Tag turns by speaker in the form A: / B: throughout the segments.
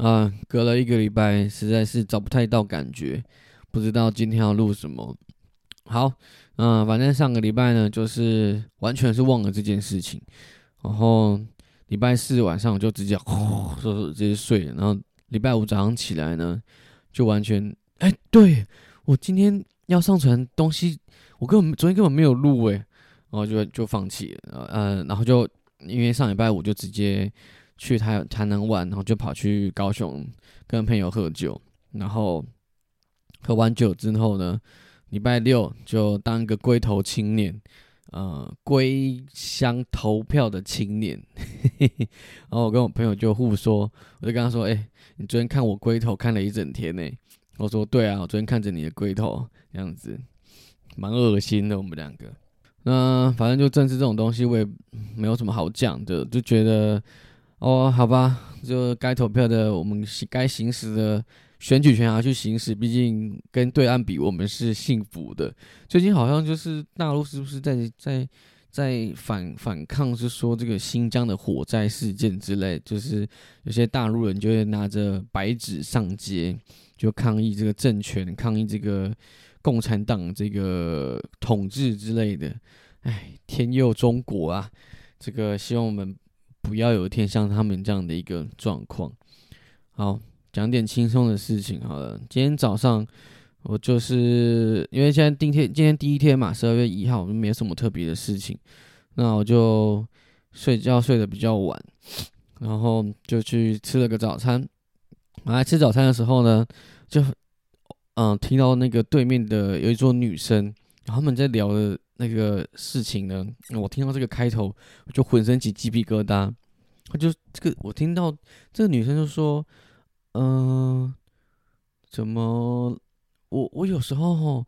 A: 啊，隔了一个礼拜，实在是找不太到感觉，不知道今天要录什么。好，嗯，反正上个礼拜呢，就是完全是忘了这件事情，然后礼拜四晚上我就直接呼，说直接睡了，然后礼拜五早上起来呢，就完全，哎，对我今天要上传东西，我根本昨天根本没有录哎，然后就就放弃了，呃，然后就因为上礼拜五就直接去台台南玩，然后就跑去高雄跟朋友喝酒，然后喝完酒之后呢。礼拜六就当一个龟头青年，呃，归乡投票的青年。然后我跟我朋友就互说，我就跟他说：“哎，你昨天看我龟头看了一整天呢。”我说：“对啊，我昨天看着你的龟头，这样子蛮恶心的。”我们两个，那反正就政治这种东西，我也没有什么好讲的，就觉得哦，好吧，就该投票的，我们该行使的。选举权啊去行使，毕竟跟对岸比，我们是幸福的。最近好像就是大陆是不是在在在反反抗，是说这个新疆的火灾事件之类，就是有些大陆人就会拿着白纸上街，就抗议这个政权，抗议这个共产党这个统治之类的。哎，天佑中国啊！这个希望我们不要有一天像他们这样的一个状况。好。讲点轻松的事情好了。今天早上我就是因为现在今天今天第一天嘛，十二月一号，没什么特别的事情，那我就睡觉睡得比较晚，然后就去吃了个早餐。来吃早餐的时候呢，就嗯听到那个对面的有一桌女生，然后他们在聊的那个事情呢，我听到这个开头，我就浑身起鸡皮疙瘩。他就这个我听到这个女生就说。嗯，怎么？我我有时候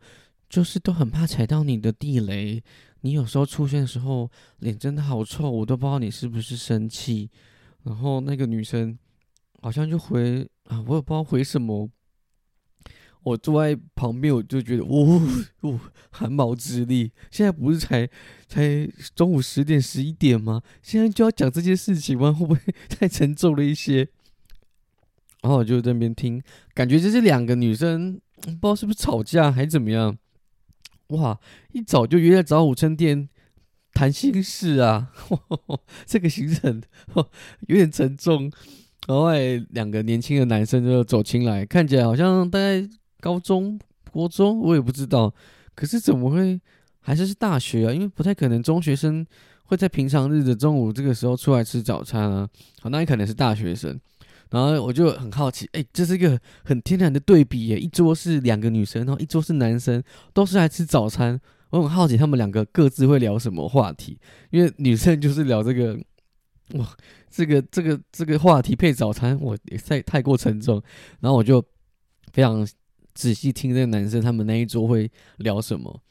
A: 就是都很怕踩到你的地雷。你有时候出现的时候，脸真的好臭，我都不知道你是不是生气。然后那个女生好像就回啊，我也不知道回什么。我坐在旁边，我就觉得，呜呜，汗毛直立。现在不是才才中午十点十一点吗？现在就要讲这件事情吗？会不会太沉重了一些？然后我就在那边听，感觉就是两个女生不知道是不是吵架还是怎么样，哇！一早就约在早午餐店谈心事啊，这个行程 有点沉重。然后两个年轻的男生就走进来，看起来好像大概高中、国中，我也不知道。可是怎么会还是是大学啊？因为不太可能中学生会在平常日的中午这个时候出来吃早餐啊。好，那也可能是大学生。然后我就很好奇，哎，这是一个很天然的对比耶！一桌是两个女生，然后一桌是男生，都是来吃早餐。我很好奇他们两个各自会聊什么话题，因为女生就是聊这个，哇，这个这个这个话题配早餐，我也太太过沉重。然后我就非常仔细听这个男生他们那一桌会聊什么，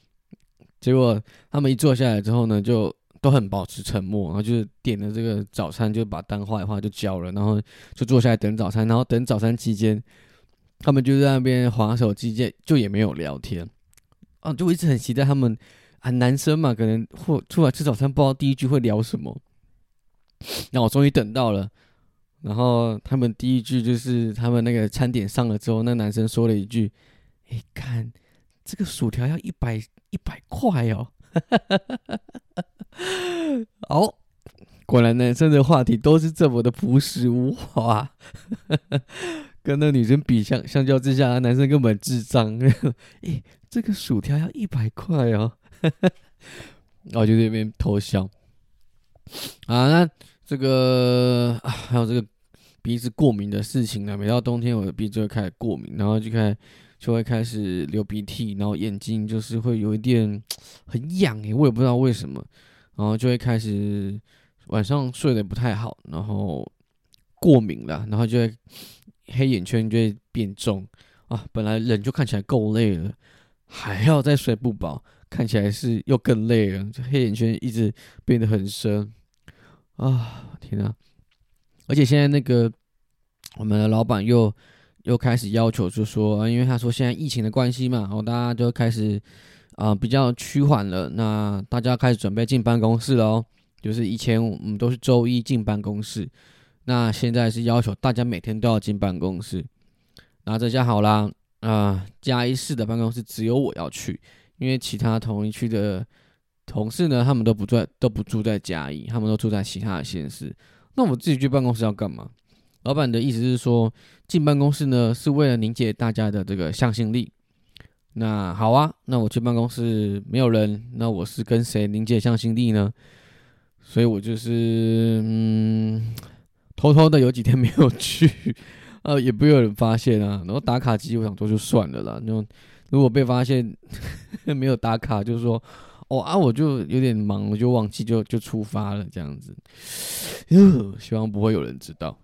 A: 结果他们一坐下来之后呢，就。都很保持沉默，然后就是点了这个早餐，就把单画一画就交了，然后就坐下来等早餐。然后等早餐期间，他们就在那边划手机，就就也没有聊天。啊，就一直很期待他们啊，男生嘛，可能或出来吃早餐，不知道第一句会聊什么。那我终于等到了，然后他们第一句就是他们那个餐点上了之后，那男生说了一句：“哎，看这个薯条要一百一百块哦。”好，果然男生的话题都是这么的朴实无华，跟那女生比相相较之下，男生根本智障。诶，这个薯条要一百块哦，然后就在那边偷笑。啊，那这个啊，还有这个鼻子过敏的事情呢。每到冬天，我的鼻子就会开始过敏，然后就开始。就会开始流鼻涕，然后眼睛就是会有一点很痒诶，我也不知道为什么，然后就会开始晚上睡得不太好，然后过敏了，然后就会黑眼圈就会变重啊。本来人就看起来够累了，还要再睡不饱，看起来是又更累了，就黑眼圈一直变得很深啊！天啊！而且现在那个我们的老板又。又开始要求，就说，因为他说现在疫情的关系嘛，然后大家就开始啊比较趋缓了，那大家开始准备进办公室了哦。就是以前我们都是周一进办公室，那现在是要求大家每天都要进办公室。那这下好啦，啊，嘉义市的办公室只有我要去，因为其他同一区的同事呢，他们都不在，都不住在嘉义，他们都住在其他的县市。那我自己去办公室要干嘛？老板的意思是说，进办公室呢是为了凝结大家的这个向心力。那好啊，那我去办公室没有人，那我是跟谁凝结向心力呢？所以我就是嗯，偷偷的有几天没有去，呃，也不有人发现啊。然后打卡机，我想说就算了啦。就如果被发现 没有打卡，就是说哦啊，我就有点忙，我就忘记就就出发了这样子。哟，希望不会有人知道。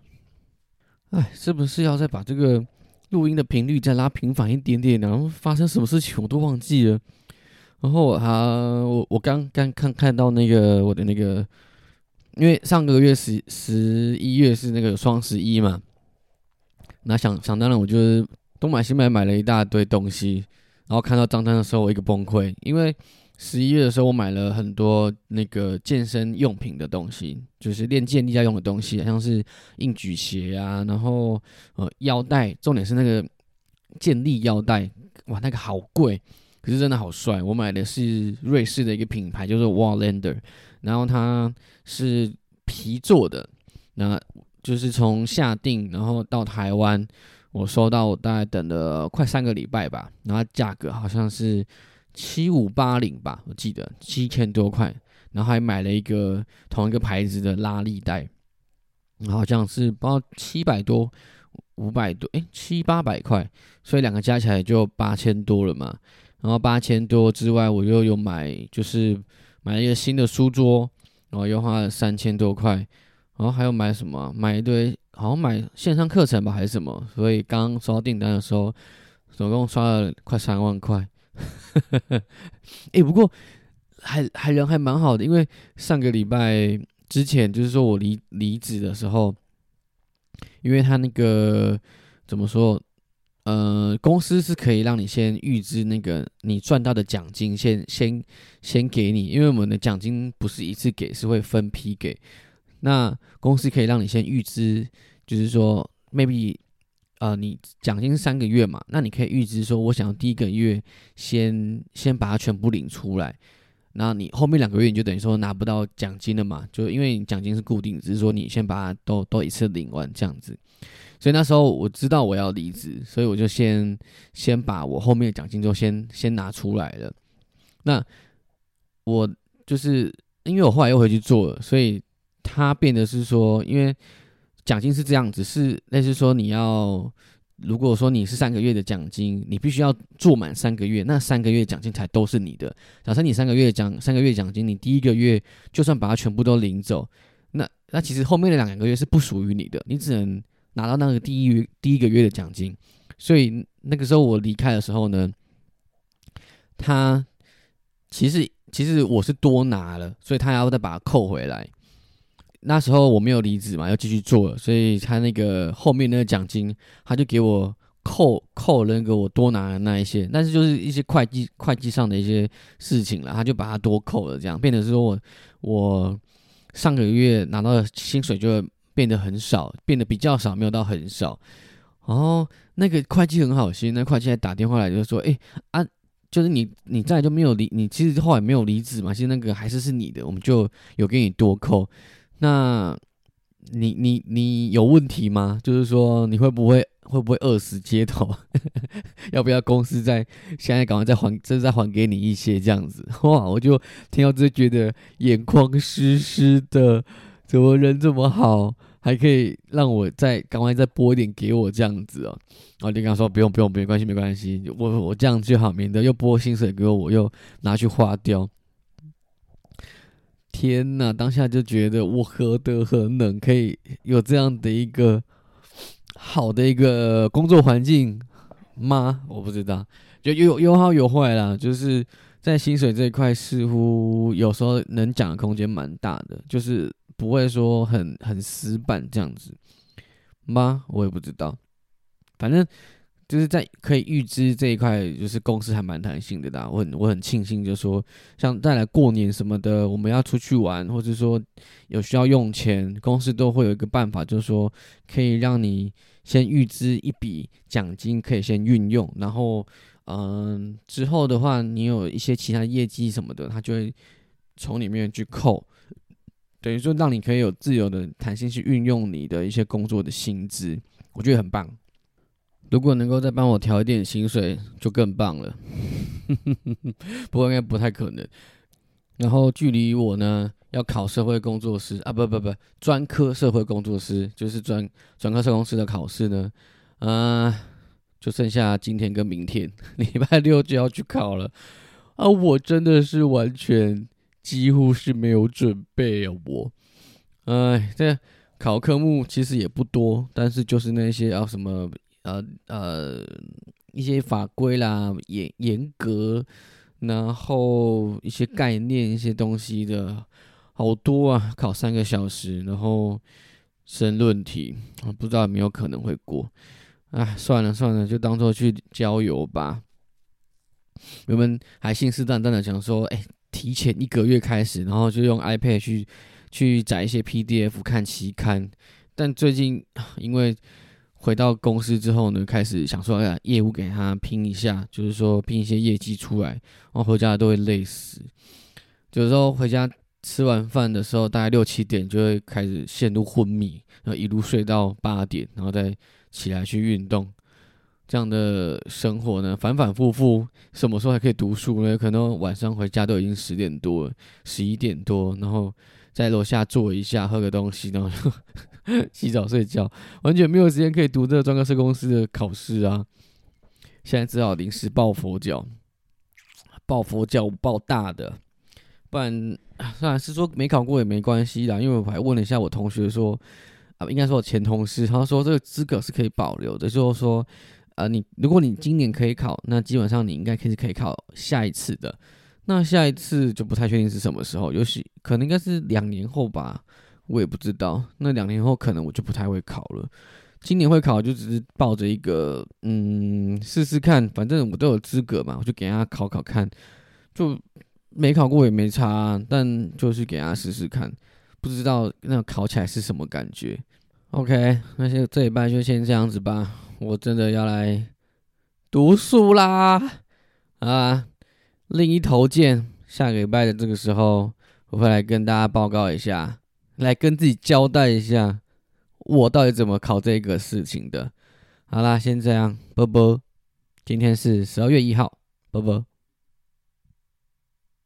A: 哎，是不是要再把这个录音的频率再拉频繁一点点？然后发生什么事情我都忘记了。然后我我我刚刚看看到那个我的那个，因为上个月十十一月是那个双十一嘛，那想想当然我就是东买西买买了一大堆东西，然后看到账单的时候我一个崩溃，因为。十一月的时候，我买了很多那个健身用品的东西，就是练健力要用的东西，像是硬举鞋啊，然后呃腰带，重点是那个健力腰带，哇，那个好贵，可是真的好帅。我买的是瑞士的一个品牌，就是 Wallander，然后它是皮做的，那就是从下定然后到台湾，我收到我大概等了快三个礼拜吧，然后价格好像是。七五八零吧，我记得七千多块，然后还买了一个同一个牌子的拉力带，好像是不知道七百多、五百多，哎，七八百块，所以两个加起来就八千多了嘛。然后八千多之外，我又有买，就是买了一个新的书桌，然后又花了三千多块。然后还有买什么？买一堆，好像买线上课程吧，还是什么？所以刚收到订单的时候，总共刷了快三万块。哎，不过还还人还蛮好的，因为上个礼拜之前就是说我离离职的时候，因为他那个怎么说，呃，公司是可以让你先预支那个你赚到的奖金，先先先给你，因为我们的奖金不是一次给，是会分批给。那公司可以让你先预支，就是说 maybe。呃，你奖金三个月嘛，那你可以预支说，我想要第一个月先先把它全部领出来，那你后面两个月你就等于说拿不到奖金了嘛，就因为奖金是固定，只是说你先把它都都一次领完这样子。所以那时候我知道我要离职，所以我就先先把我后面的奖金就先先拿出来了。那我就是因为我后来又回去做了，所以它变得是说，因为。奖金是这样子，是类似说你要，如果说你是三个月的奖金，你必须要做满三个月，那三个月奖金才都是你的。假设你三个月奖三个月奖金，你第一个月就算把它全部都领走，那那其实后面的两个月是不属于你的，你只能拿到那个第一第一个月的奖金。所以那个时候我离开的时候呢，他其实其实我是多拿了，所以他要再把它扣回来。那时候我没有离职嘛，要继续做，所以他那个后面那个奖金，他就给我扣扣那个我多拿的那一些，但是就是一些会计会计上的一些事情了，他就把它多扣了，这样变得是说我我上个月拿到的薪水就变得很少，变得比较少，没有到很少。然后那个会计很好心，那会计还打电话来就说：“哎啊，就是你你再就没有离，你其实后来没有离职嘛，其实那个还是是你的，我们就有给你多扣。”那，你你你有问题吗？就是说你会不会会不会饿死街头？要不要公司在现在赶快再还，再再还给你一些这样子？哇！我就听到这觉得眼眶湿湿的，怎么人这么好，还可以让我再赶快再拨一点给我这样子哦。然后就跟他说不用不用，没关系没关系，我我这样就好，免得又拨薪水给我，我又拿去花掉。天呐！当下就觉得我何德何能，可以有这样的一个好的一个工作环境吗？我不知道，就有有好有坏啦。就是在薪水这一块，似乎有时候能讲的空间蛮大的，就是不会说很很死板这样子吗？我也不知道。反正就是在可以预支这一块，就是公司还蛮弹性的啦。我很我很庆幸，就是说像再来过年什么的，我们要出去玩，或者说有需要用钱，公司都会有一个办法，就是说可以让你先预支一笔奖金，可以先运用，然后嗯之后的话，你有一些其他业绩什么的，他就会从里面去扣。等于说，让你可以有自由的弹性去运用你的一些工作的薪资，我觉得很棒。如果能够再帮我调一点薪水，就更棒了。不过应该不太可能。然后距离我呢要考社会工作师啊，不不不，专科社会工作师，就是专专科社会工师的考试呢，啊，就剩下今天跟明天，礼拜六就要去考了。啊，我真的是完全。几乎是没有准备啊！我，哎，这考科目其实也不多，但是就是那些啊什么呃呃一些法规啦严严格，然后一些概念一些东西的好多啊，考三个小时，然后申论题，不知道有没有可能会过？哎，算了算了，就当做去郊游吧。我们还信誓旦旦的讲说，哎。提前一个月开始，然后就用 iPad 去去载一些 PDF 看期刊。但最近因为回到公司之后呢，开始想说，哎呀，业务给他拼一下，就是说拼一些业绩出来，然后回家都会累死。有时候回家吃完饭的时候，大概六七点就会开始陷入昏迷，然后一路睡到八点，然后再起来去运动。这样的生活呢，反反复复，什么时候还可以读书呢？可能晚上回家都已经十点多、十一点多，然后在楼下坐一下，喝个东西，然后就 洗澡睡觉，完全没有时间可以读这个专科社公司的考试啊！现在只好临时抱佛脚，抱佛脚抱大的，不然算然是说没考过也没关系啦，因为我还问了一下我同学说，啊，应该说我前同事，他说这个资格是可以保留的，就是说。啊，你如果你今年可以考，那基本上你应该可以可以考下一次的。那下一次就不太确定是什么时候，尤其可能应该是两年后吧，我也不知道。那两年后可能我就不太会考了。今年会考就只是抱着一个嗯试试看，反正我都有资格嘛，我就给他考考看。就没考过也没差，但就是给他试试看，不知道那考起来是什么感觉。OK，那就这一拜就先这样子吧。我真的要来读书啦！啊，另一头见。下个礼拜的这个时候，我会来跟大家报告一下，来跟自己交代一下，我到底怎么考这个事情的。好啦，先这样，啵啵。今天是十二月一号，啵啵。